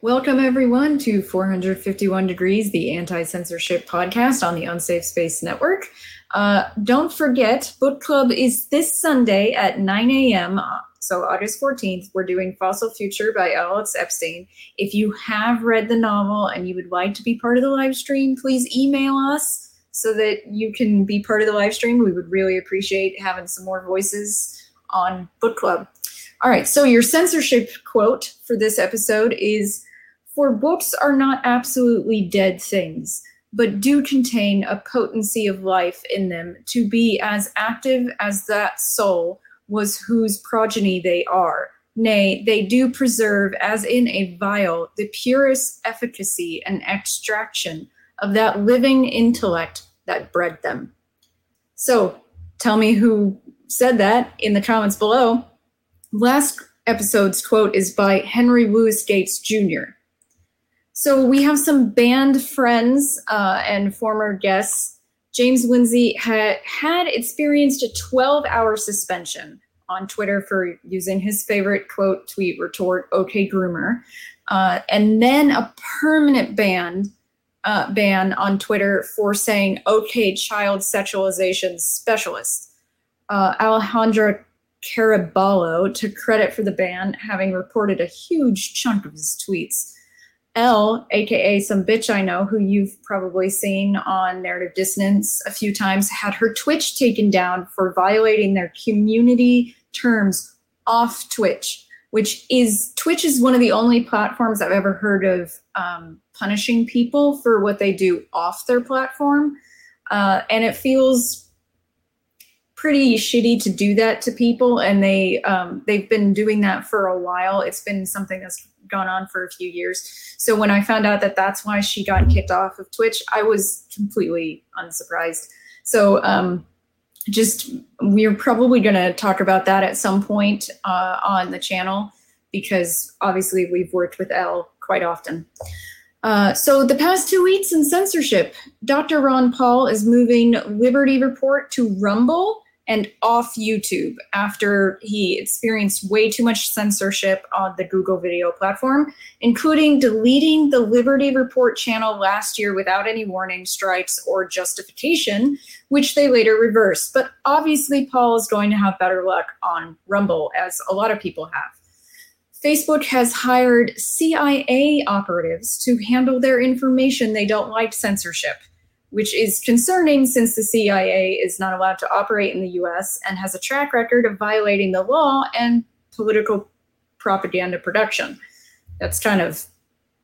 Welcome, everyone, to 451 Degrees, the anti censorship podcast on the Unsafe Space Network. Uh, don't forget, book club is this Sunday at 9 a.m. So, August 14th, we're doing Fossil Future by Alex Epstein. If you have read the novel and you would like to be part of the live stream, please email us so that you can be part of the live stream. We would really appreciate having some more voices on book club. All right, so your censorship quote for this episode is For books are not absolutely dead things, but do contain a potency of life in them to be as active as that soul was whose progeny they are. Nay, they do preserve, as in a vial, the purest efficacy and extraction of that living intellect that bred them. So, tell me who said that in the comments below. Last episode's quote is by Henry Louis Gates Jr. So we have some band friends uh, and former guests. James Lindsay had, had experienced a 12 hour suspension on Twitter for using his favorite quote tweet retort, OK Groomer, uh, and then a permanent ban, uh, ban on Twitter for saying OK Child Sexualization Specialist. Uh, Alejandra Caraballo took credit for the ban, having reported a huge chunk of his tweets. Elle, aka some bitch I know, who you've probably seen on Narrative Dissonance a few times, had her Twitch taken down for violating their community terms off Twitch, which is Twitch is one of the only platforms I've ever heard of um, punishing people for what they do off their platform. Uh, and it feels pretty shitty to do that to people and they um, they've been doing that for a while. It's been something that's gone on for a few years. So when i found out that that's why she got kicked off of twitch i was completely unsurprised. So um, just we're probably going to talk about that at some point uh, on the channel because obviously we've worked with Elle quite often. Uh, so the past two weeks in censorship, Dr. Ron Paul is moving Liberty Report to Rumble and off YouTube after he experienced way too much censorship on the Google video platform, including deleting the Liberty Report channel last year without any warning, strikes, or justification, which they later reversed. But obviously, Paul is going to have better luck on Rumble, as a lot of people have. Facebook has hired CIA operatives to handle their information they don't like censorship which is concerning since the CIA is not allowed to operate in the US and has a track record of violating the law and political propaganda production. That's kind of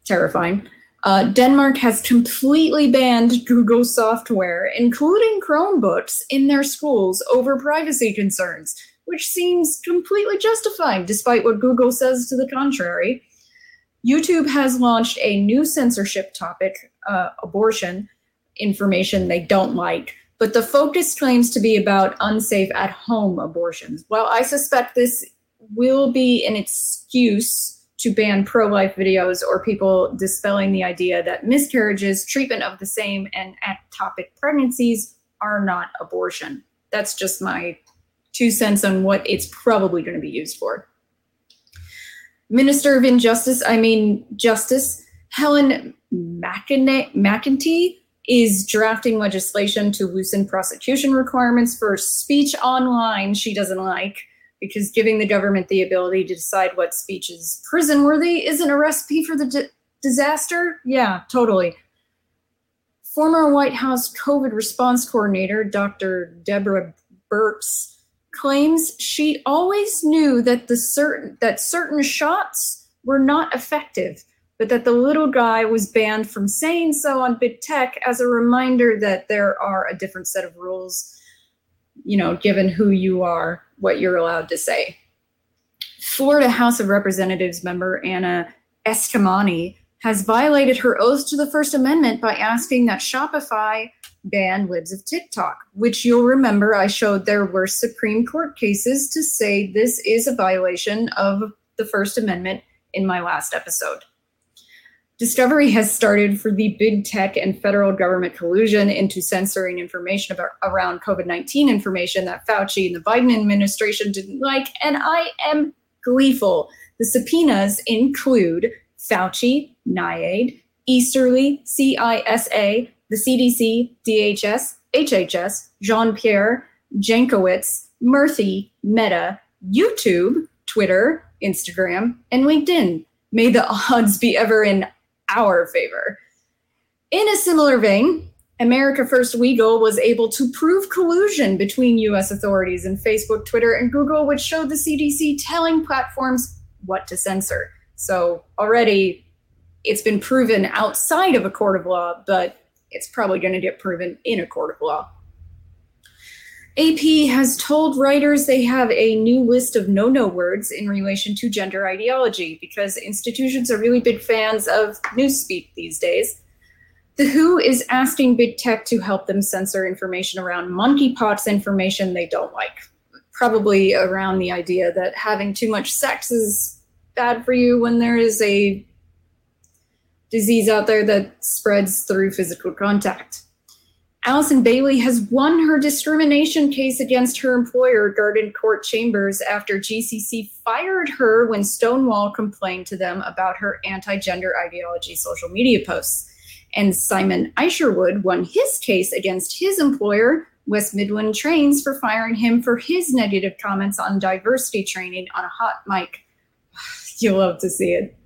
terrifying. Uh, Denmark has completely banned Google software, including Chromebooks, in their schools over privacy concerns, which seems completely justified despite what Google says to the contrary. YouTube has launched a new censorship topic, uh, abortion, information they don't like. But the focus claims to be about unsafe at home abortions. Well, I suspect this will be an excuse to ban pro life videos or people dispelling the idea that miscarriages, treatment of the same, and ectopic pregnancies are not abortion. That's just my two cents on what it's probably going to be used for. Minister of Injustice, I mean Justice, Helen McEntee is drafting legislation to loosen prosecution requirements for speech online she doesn't like because giving the government the ability to decide what speech is prison worthy isn't a recipe for the di- disaster. Yeah, totally. Former White House COVID response coordinator, Dr. Deborah Birx, claims she always knew that the certain that certain shots were not effective but that the little guy was banned from saying so on big tech as a reminder that there are a different set of rules, you know, given who you are, what you're allowed to say. Florida House of Representatives member Anna Eskamani has violated her oath to the First Amendment by asking that Shopify ban libs of TikTok, which you'll remember I showed there were Supreme Court cases to say this is a violation of the First Amendment in my last episode. Discovery has started for the big tech and federal government collusion into censoring information about around COVID 19 information that Fauci and the Biden administration didn't like, and I am gleeful. The subpoenas include Fauci, NIAID, Easterly, CISA, the CDC, DHS, HHS, Jean Pierre, Jankowicz, Murphy, Meta, YouTube, Twitter, Instagram, and LinkedIn. May the odds be ever in our favor. In a similar vein, America First Legal was able to prove collusion between US authorities and Facebook, Twitter, and Google, which showed the CDC telling platforms what to censor. So already it's been proven outside of a court of law, but it's probably going to get proven in a court of law. AP has told writers they have a new list of no no words in relation to gender ideology because institutions are really big fans of newspeak these days. The WHO is asking big tech to help them censor information around monkeypox information they don't like. Probably around the idea that having too much sex is bad for you when there is a disease out there that spreads through physical contact. Allison Bailey has won her discrimination case against her employer, Garden Court Chambers, after GCC fired her when Stonewall complained to them about her anti gender ideology social media posts. And Simon Isherwood won his case against his employer, West Midland Trains, for firing him for his negative comments on diversity training on a hot mic. You'll love to see it.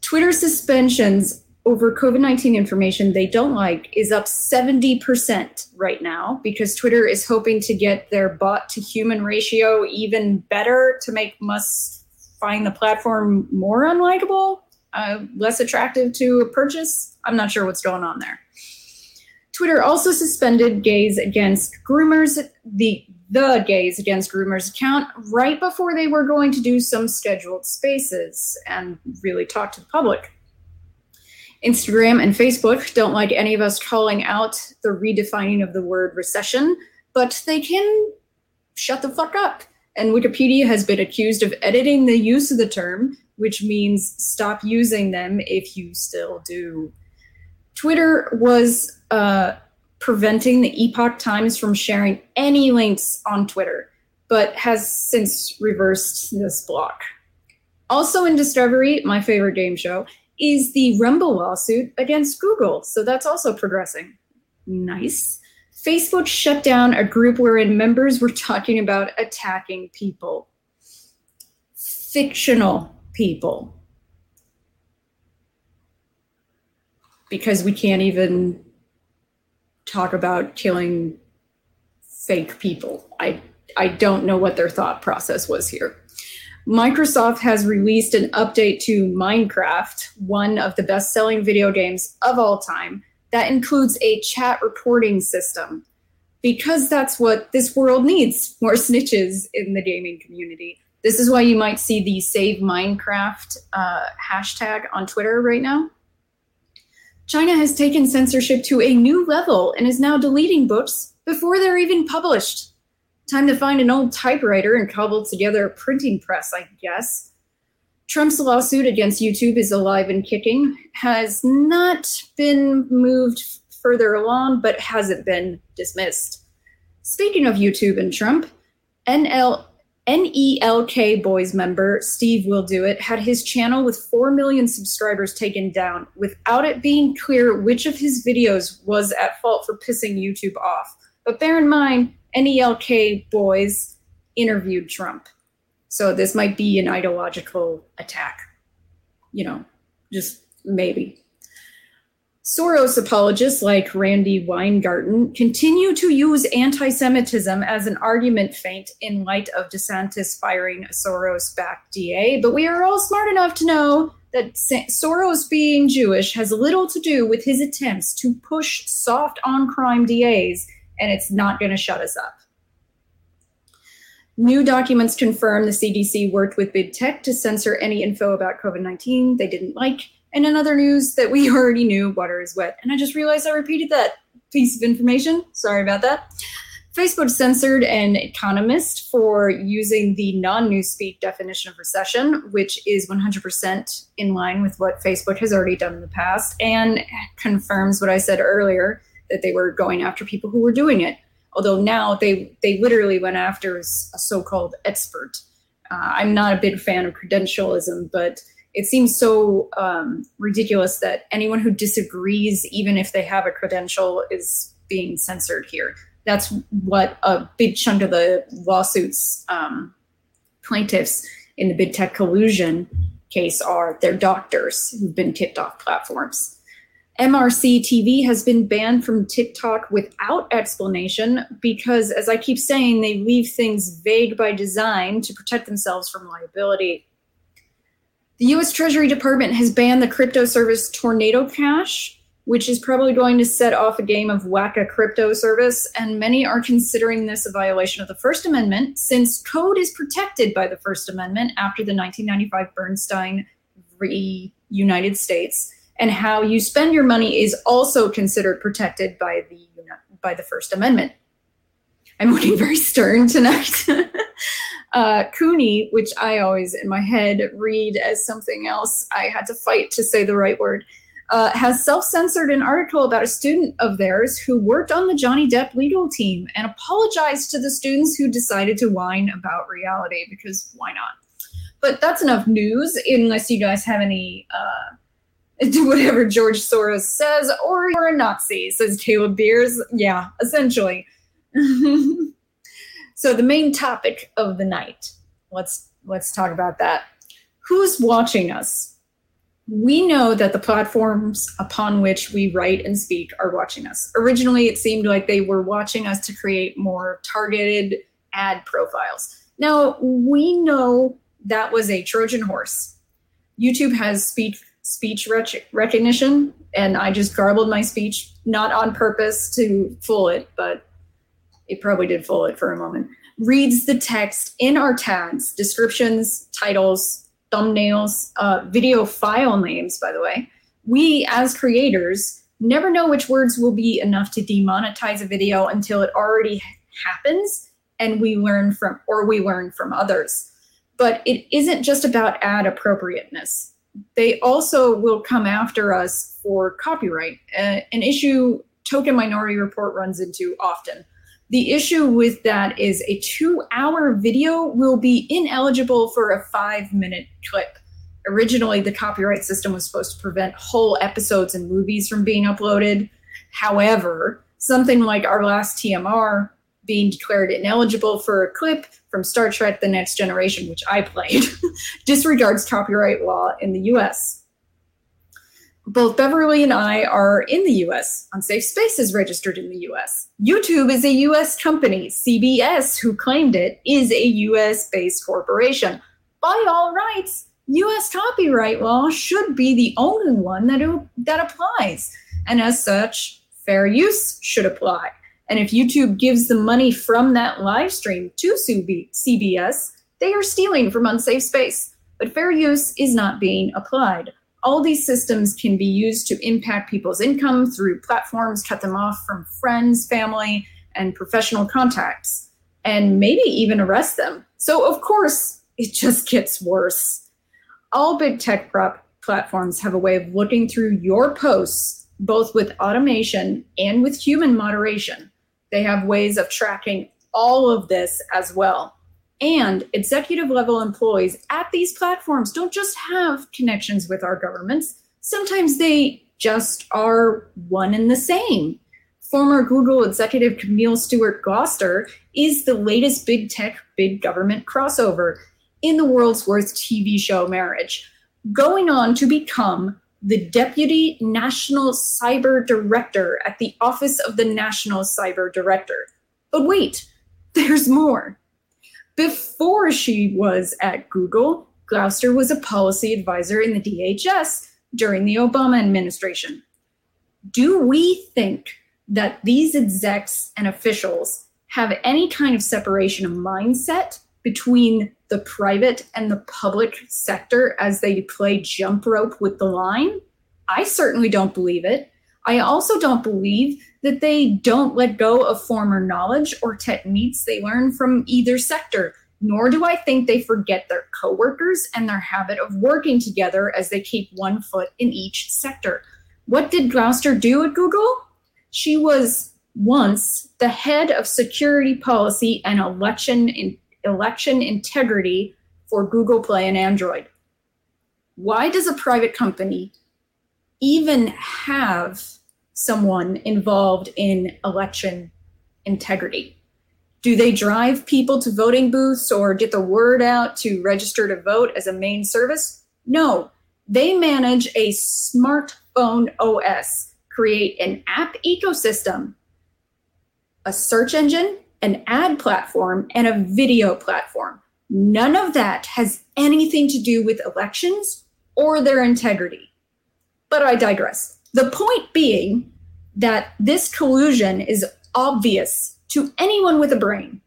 Twitter suspensions over COVID 19 information they don't like is up 70% right now because Twitter is hoping to get their bot to human ratio even better to make us find the platform more unlikable, uh, less attractive to a purchase. I'm not sure what's going on there. Twitter also suspended gays against groomers, the the gays against groomers account right before they were going to do some scheduled spaces and really talk to the public. Instagram and Facebook don't like any of us calling out the redefining of the word recession, but they can shut the fuck up. And Wikipedia has been accused of editing the use of the term, which means stop using them if you still do. Twitter was uh, preventing the Epoch Times from sharing any links on Twitter, but has since reversed this block. Also in Discovery, my favorite game show, is the Rumble lawsuit against Google. So that's also progressing. Nice. Facebook shut down a group wherein members were talking about attacking people, fictional people. Because we can't even talk about killing fake people. I I don't know what their thought process was here. Microsoft has released an update to Minecraft, one of the best selling video games of all time, that includes a chat reporting system. Because that's what this world needs more snitches in the gaming community. This is why you might see the Save Minecraft uh, hashtag on Twitter right now. China has taken censorship to a new level and is now deleting books before they're even published. Time to find an old typewriter and cobble together a printing press, I guess. Trump's lawsuit against YouTube is alive and kicking, has not been moved further along, but hasn't been dismissed. Speaking of YouTube and Trump, NL, NELK Boys member Steve Will Do It had his channel with 4 million subscribers taken down without it being clear which of his videos was at fault for pissing YouTube off. But bear in mind, NELK boys interviewed Trump. So this might be an ideological attack. You know, just maybe. Soros apologists like Randi Weingarten continue to use anti-Semitism as an argument feint in light of DeSantis firing a Soros-backed DA, but we are all smart enough to know that Soros being Jewish has little to do with his attempts to push soft on crime DAs and it's not going to shut us up. New documents confirm the CDC worked with big tech to censor any info about COVID 19 they didn't like. And in other news that we already knew, water is wet. And I just realized I repeated that piece of information. Sorry about that. Facebook censored an economist for using the non newspeak definition of recession, which is 100% in line with what Facebook has already done in the past and confirms what I said earlier that they were going after people who were doing it. Although now they they literally went after a so-called expert. Uh, I'm not a big fan of credentialism, but it seems so um, ridiculous that anyone who disagrees, even if they have a credential, is being censored here. That's what a big chunk of the lawsuits um, plaintiffs in the big tech collusion case are. They're doctors who've been kicked off platforms. MRC TV has been banned from TikTok without explanation because, as I keep saying, they leave things vague by design to protect themselves from liability. The US Treasury Department has banned the crypto service Tornado Cash, which is probably going to set off a game of Wacka crypto service, and many are considering this a violation of the First Amendment since code is protected by the First Amendment after the 1995 Bernstein v. United States and how you spend your money is also considered protected by the by the First Amendment. I'm looking very stern tonight. uh, Cooney, which I always in my head read as something else, I had to fight to say the right word, uh, has self censored an article about a student of theirs who worked on the Johnny Depp legal team and apologized to the students who decided to whine about reality because why not? But that's enough news, unless you guys have any. Uh, do whatever George Soros says, or you're a Nazi, says Caleb Beers. Yeah, essentially. so the main topic of the night. Let's let's talk about that. Who's watching us? We know that the platforms upon which we write and speak are watching us. Originally, it seemed like they were watching us to create more targeted ad profiles. Now, we know that was a Trojan horse. YouTube has speech speech rec- recognition, and I just garbled my speech, not on purpose to fool it, but it probably did fool it for a moment. Reads the text in our tags, descriptions, titles, thumbnails, uh, video file names, by the way. We, as creators, never know which words will be enough to demonetize a video until it already happens and we learn from or we learn from others but it isn't just about ad appropriateness they also will come after us for copyright, uh, an issue Token Minority Report runs into often. The issue with that is a two hour video will be ineligible for a five minute clip. Originally, the copyright system was supposed to prevent whole episodes and movies from being uploaded. However, something like our last TMR being declared ineligible for a clip from Star Trek The Next Generation, which I played, disregards copyright law in the US. Both Beverly and I are in the US. Unsafe Space is registered in the US. YouTube is a US company. CBS, who claimed it, is a US based corporation. By all rights, US copyright law should be the only one that, that applies. And as such, fair use should apply. And if YouTube gives the money from that live stream to CBS, they are stealing from unsafe space. But fair use is not being applied. All these systems can be used to impact people's income through platforms, cut them off from friends, family, and professional contacts, and maybe even arrest them. So, of course, it just gets worse. All big tech prop platforms have a way of looking through your posts, both with automation and with human moderation. They have ways of tracking all of this as well. And executive level employees at these platforms don't just have connections with our governments, sometimes they just are one and the same. Former Google executive Camille Stewart Gloster is the latest big tech, big government crossover in the world's worst TV show Marriage, going on to become the Deputy National Cyber Director at the Office of the National Cyber Director. But wait, there's more. Before she was at Google, Gloster was a policy advisor in the DHS during the Obama administration. Do we think that these execs and officials have any kind of separation of mindset between the private and the public sector as they play jump rope with the line? I certainly don't believe it. I also don't believe that they don't let go of former knowledge or techniques they learn from either sector, nor do I think they forget their coworkers and their habit of working together as they keep one foot in each sector. What did Gloster do at Google? She was once the head of security policy and election in election integrity for Google Play and Android. why does a private company even have someone involved in election integrity? Do they drive people to voting booths or get the word out to register to vote as a main service? No, they manage a smartphone OS, create an app ecosystem, a search engine, an ad platform, and a video platform. None of that has anything to do with elections or their integrity. But I digress. The point being that this collusion is obvious to anyone with a brain,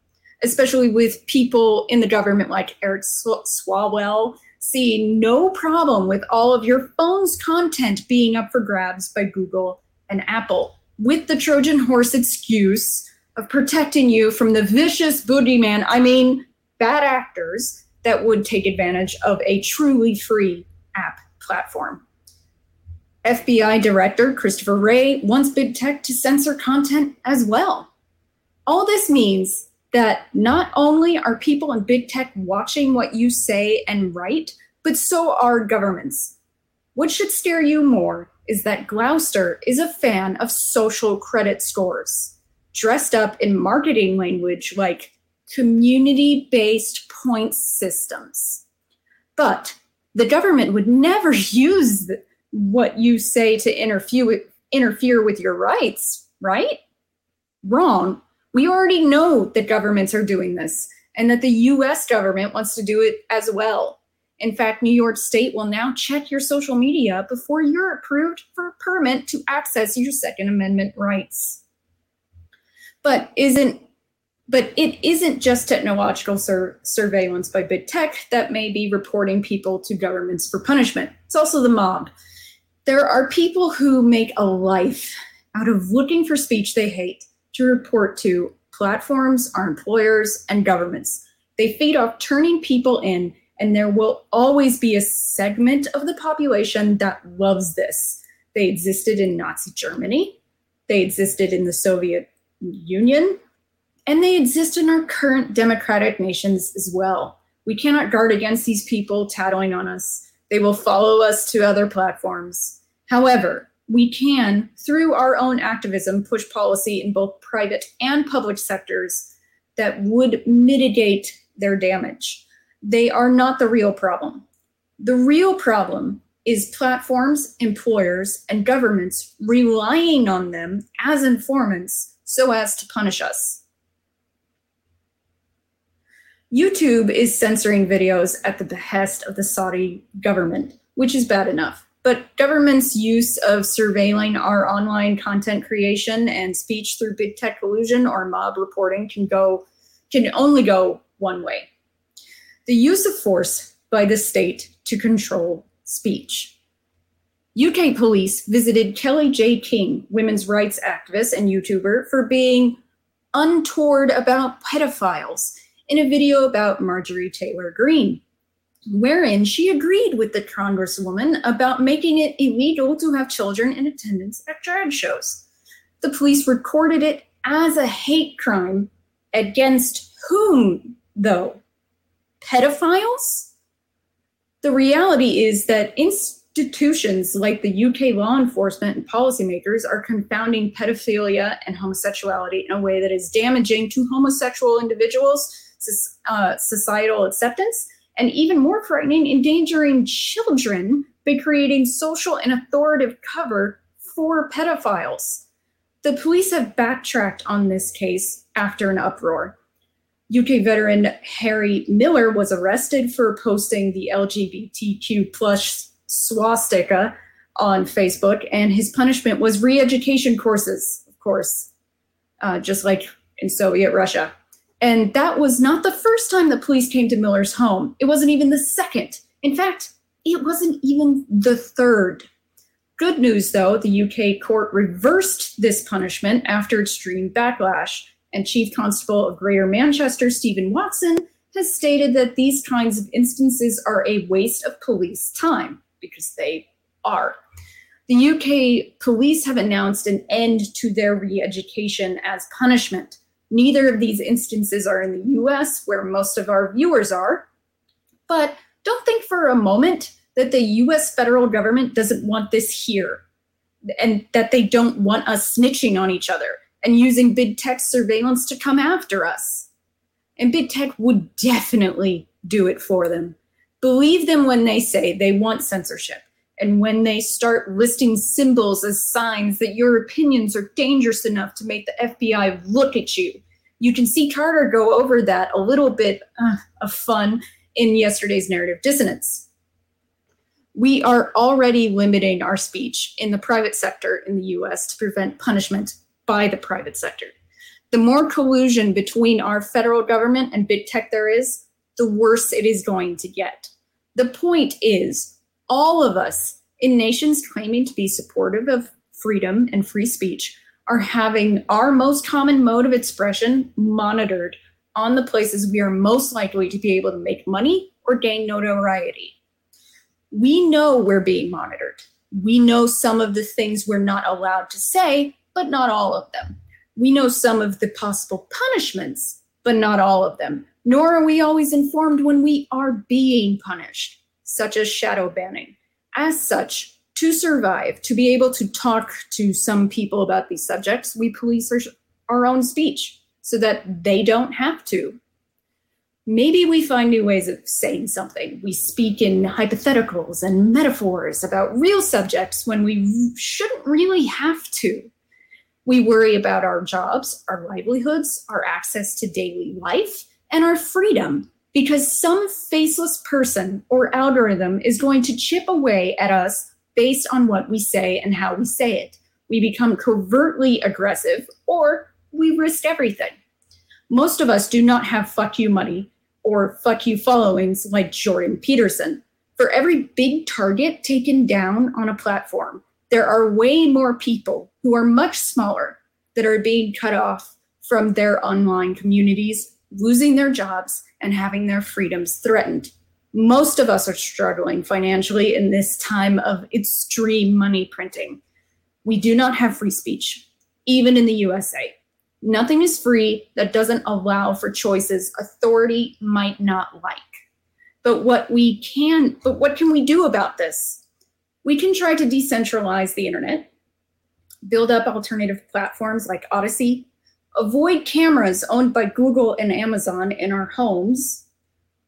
especially with people in the government like Eric Swalwell, see no problem with all of your phone's content being up for grabs by Google and Apple, with the Trojan horse excuse of protecting you from the vicious boogeyman, I mean, bad actors that would take advantage of a truly free app platform. FBI Director Christopher Wray wants big tech to censor content as well. All this means that not only are people in big tech watching what you say and write, but so are governments. What should scare you more is that Gloster is a fan of social credit scores, dressed up in marketing language like community based point systems. But the government would never use what you say to interfere with, interfere with your rights, right? Wrong. We already know that governments are doing this and that the US government wants to do it as well. In fact, New York State will now check your social media before you're approved for a permit to access your Second Amendment rights. But isn't but it isn't just technological sur- surveillance by big tech that may be reporting people to governments for punishment. It's also the mob. There are people who make a life out of looking for speech they hate to report to platforms, our employers, and governments. They feed off turning people in, and there will always be a segment of the population that loves this. They existed in Nazi Germany, they existed in the Soviet Union, and they exist in our current democratic nations as well. We cannot guard against these people tattling on us. They will follow us to other platforms. However, we can, through our own activism, push policy in both private and public sectors that would mitigate their damage. They are not the real problem. The real problem is platforms, employers, and governments relying on them as informants so as to punish us. YouTube is censoring videos at the behest of the Saudi government, which is bad enough. But government's use of surveilling our online content creation and speech through big tech collusion or mob reporting can go can only go one way. The use of force by the state to control speech. UK police visited Kellie-Jay Keen, women's rights activist and YouTuber, for being untoward about pedophiles in a video about Marjorie Taylor Greene, wherein she agreed with the Congresswoman about making it illegal to have children in attendance at drag shows. The police recorded it as a hate crime against whom, though? Pedophiles? The reality is that institutions like the UK law enforcement and policymakers are confounding pedophilia and homosexuality in a way that is damaging to homosexual individuals uh, societal acceptance, and even more frightening, endangering children by creating social and authoritative cover for pedophiles. The police have backtracked on this case after an uproar. UK veteran Harry Miller was arrested for posting the LGBTQ plus swastika on Facebook, and his punishment was re-education courses, of course, uh, just like in Soviet Russia. And that was not the first time the police came to Miller's home. It wasn't even the second. In fact, it wasn't even the third. Good news, though, the UK court reversed this punishment after extreme backlash, and Chief Constable of Greater Manchester, Stephen Watson, has stated that these kinds of instances are a waste of police time, because they are. The UK police have announced an end to their re education as punishment. Neither of these instances are in the US, where most of our viewers are. But don't think for a moment that the US federal government doesn't want this here and that they don't want us snitching on each other and using big tech surveillance to come after us. And big tech would definitely do it for them. Believe them when they say they want censorship and when they start listing symbols as signs that your opinions are dangerous enough to make the FBI look at you. You can see Carter go over that a little bit uh, of fun in yesterday's narrative dissonance. We are already limiting our speech in the private sector in the US to prevent punishment by the private sector. The more collusion between our federal government and big tech there is, the worse it is going to get. The point is, all of us in nations claiming to be supportive of freedom and free speech are having our most common mode of expression monitored on the places we are most likely to be able to make money or gain notoriety. We know we're being monitored. We know some of the things we're not allowed to say, but not all of them. We know some of the possible punishments, but not all of them. Nor are we always informed when we are being punished such as shadow banning. As such, to survive, to be able to talk to some people about these subjects, we police our, our own speech so that they don't have to. Maybe we find new ways of saying something. We speak in hypotheticals and metaphors about real subjects when we shouldn't really have to. We worry about our jobs, our livelihoods, our access to daily life, and our freedom because some faceless person or algorithm is going to chip away at us based on what we say and how we say it. We become covertly aggressive or we risk everything. Most of us do not have fuck you money or fuck you followings like Jordan Peterson. For every big target taken down on a platform, there are way more people who are much smaller that are being cut off from their online communities, losing their jobs, and having their freedoms threatened. Most of us are struggling financially in this time of extreme money printing. We do not have free speech, even in the USA. Nothing is free that doesn't allow for choices authority might not like. But what we can, but what can we do about this? We can try to decentralize the internet, build up alternative platforms like Odysee, avoid cameras owned by Google and Amazon in our homes,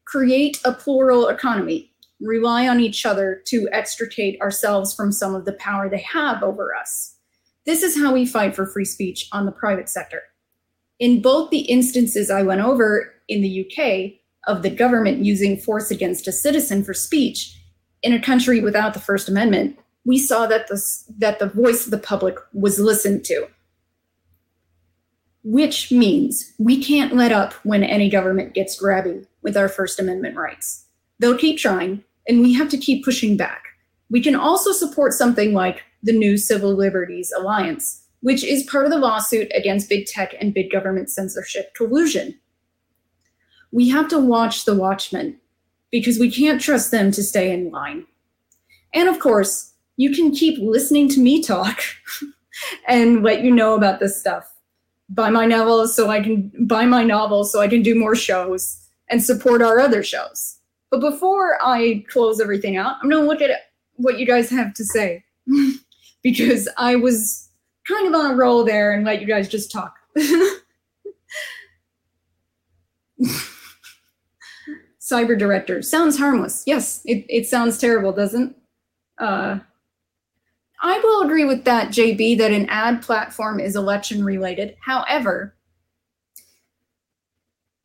create a plural economy, rely on each other to extricate ourselves from some of the power they have over us. This is how we fight for free speech on the private sector. In both the instances I went over in the UK of the government using force against a citizen for speech in a country without the First Amendment, we saw that the, that the voice of the public was listened to which means we can't let up when any government gets grabby with our First Amendment rights. They'll keep trying, and we have to keep pushing back. We can also support something like the New Civil Liberties Alliance, which is part of the lawsuit against big tech and big government censorship collusion. We have to watch the watchmen because we can't trust them to stay in line. And of course, you can keep listening to me talk and let you know about this stuff buy my novels so I can buy my novels so I can do more shows and support our other shows. But before I close everything out, I'm going to look at what you guys have to say because I was kind of on a roll there and let you guys just talk. Cyber director sounds harmless. Yes, it, it sounds terrible, doesn't? Uh, I will agree with that, JB, that an ad platform is election related. However,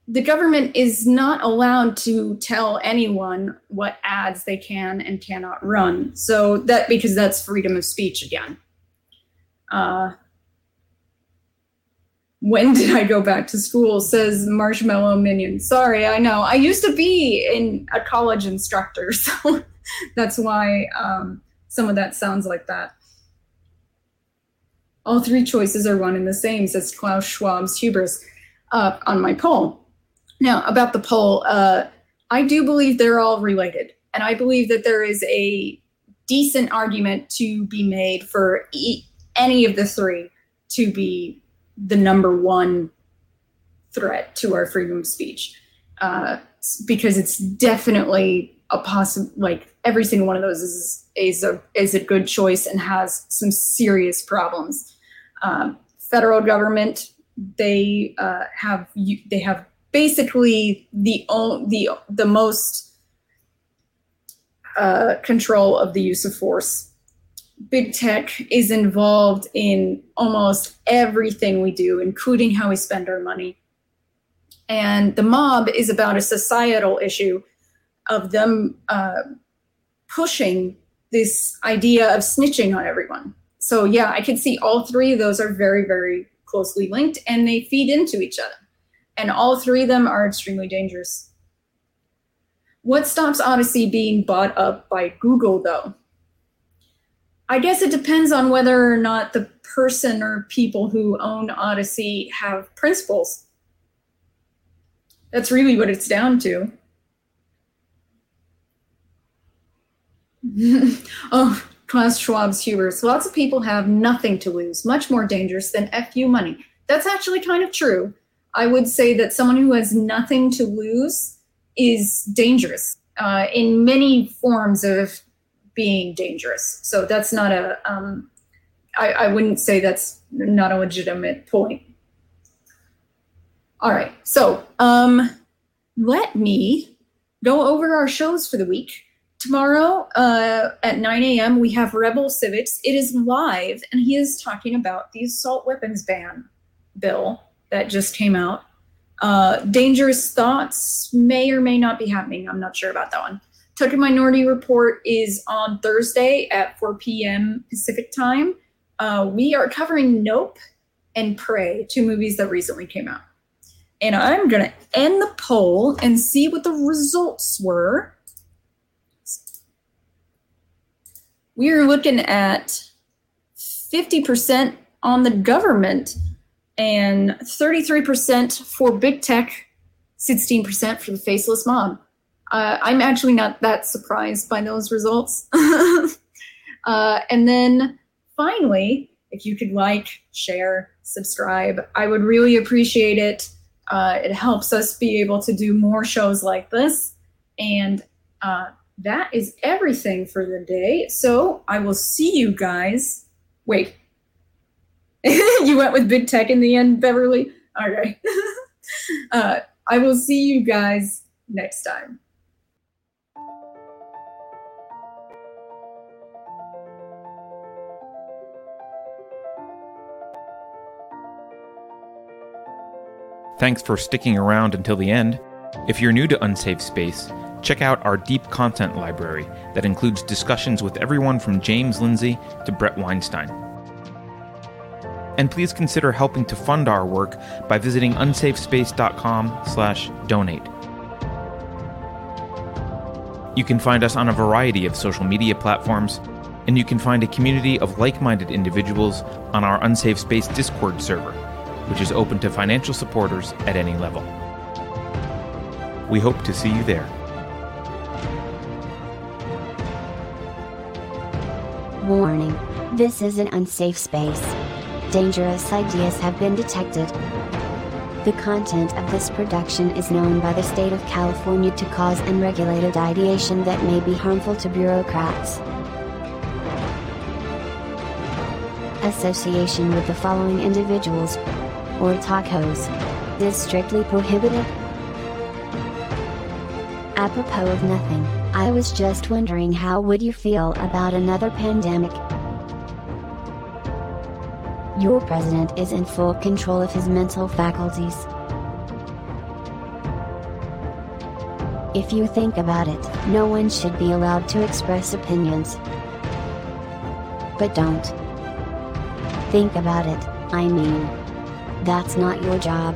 the government is not allowed to tell anyone what ads they can and cannot run. So that because that's freedom of speech again. Uh, when did I go back to school? Says Marshmallow Minion. Sorry, I know. I used to be in a college instructor, so that's why um, some of that sounds like that. All three choices are one and the same, says Klaus Schwab's hubris uh, on my poll. Now, about the poll, uh, I do believe they're all related. And I believe that there is a decent argument to be made for e- any of the three to be the number one threat to our freedom of speech. Uh, because it's definitely a possible, like every single one of those is is a is a good choice and has some serious problems. Um, federal government they uh, have they have basically the the the most uh, control of the use of force. Big tech is involved in almost everything we do, including how we spend our money. And the mob is about a societal issue of them uh, pushing this idea of snitching on everyone. So, yeah, I can see all three of those are very, very closely linked and they feed into each other. And all three of them are extremely dangerous. What stops Odysee being bought up by Google, though? I guess it depends on whether or not the person or people who own Odysee have principles. That's really what it's down to. oh, Klaus Schwab's hubris. Lots of people have nothing to lose, much more dangerous than FU money. That's actually kind of true. I would say that someone who has nothing to lose is dangerous uh, in many forms of being dangerous. So that's not a. Um, I, I wouldn't say that's not a legitimate point. All right, so um, let me go over our shows for the week. Tomorrow uh, at 9 a.m., we have Rebel Civics. It is live, and he is talking about the assault weapons ban bill that just came out. Uh, Dangerous Thoughts may or may not be happening. I'm not sure about that one. Token Minority Report is on Thursday at 4 p.m. Pacific time. Uh, we are covering Nope and Prey, two movies that recently came out. And I'm going to end the poll and see what the results were we are looking at 50% on the government and 33% for big tech, 16% for the faceless mob. Uh, I'm actually not that surprised by those results. uh, and then finally, if you could like, share, subscribe, I would really appreciate it. Uh, it helps us be able to do more shows like this. And uh, that is everything for the day. So I will see you guys. Wait, you went with big tech in the end, Beverly? All right. uh, I will see you guys next time. Thanks for sticking around until the end. If you're new to Unsafe Space, Check out our deep content library that includes discussions with everyone from James Lindsay to Bret Weinstein. And please consider helping to fund our work by visiting unsafespace.com/donate. You can find us on a variety of social media platforms, and you can find a community of like-minded individuals on our Unsafe Space Discord server, which is open to financial supporters at any level. We hope to see you there. Warning. This is an unsafe space. Dangerous ideas have been detected. The content of this production is known by the state of California to cause unregulated ideation that may be harmful to bureaucrats. Association with the following individuals or tacos is strictly prohibited. Apropos of nothing. I was just wondering how would you feel about another pandemic? Your president is in full control of his mental faculties. If you think about it, no one should be allowed to express opinions. But don't. Think about it, I mean. That's not your job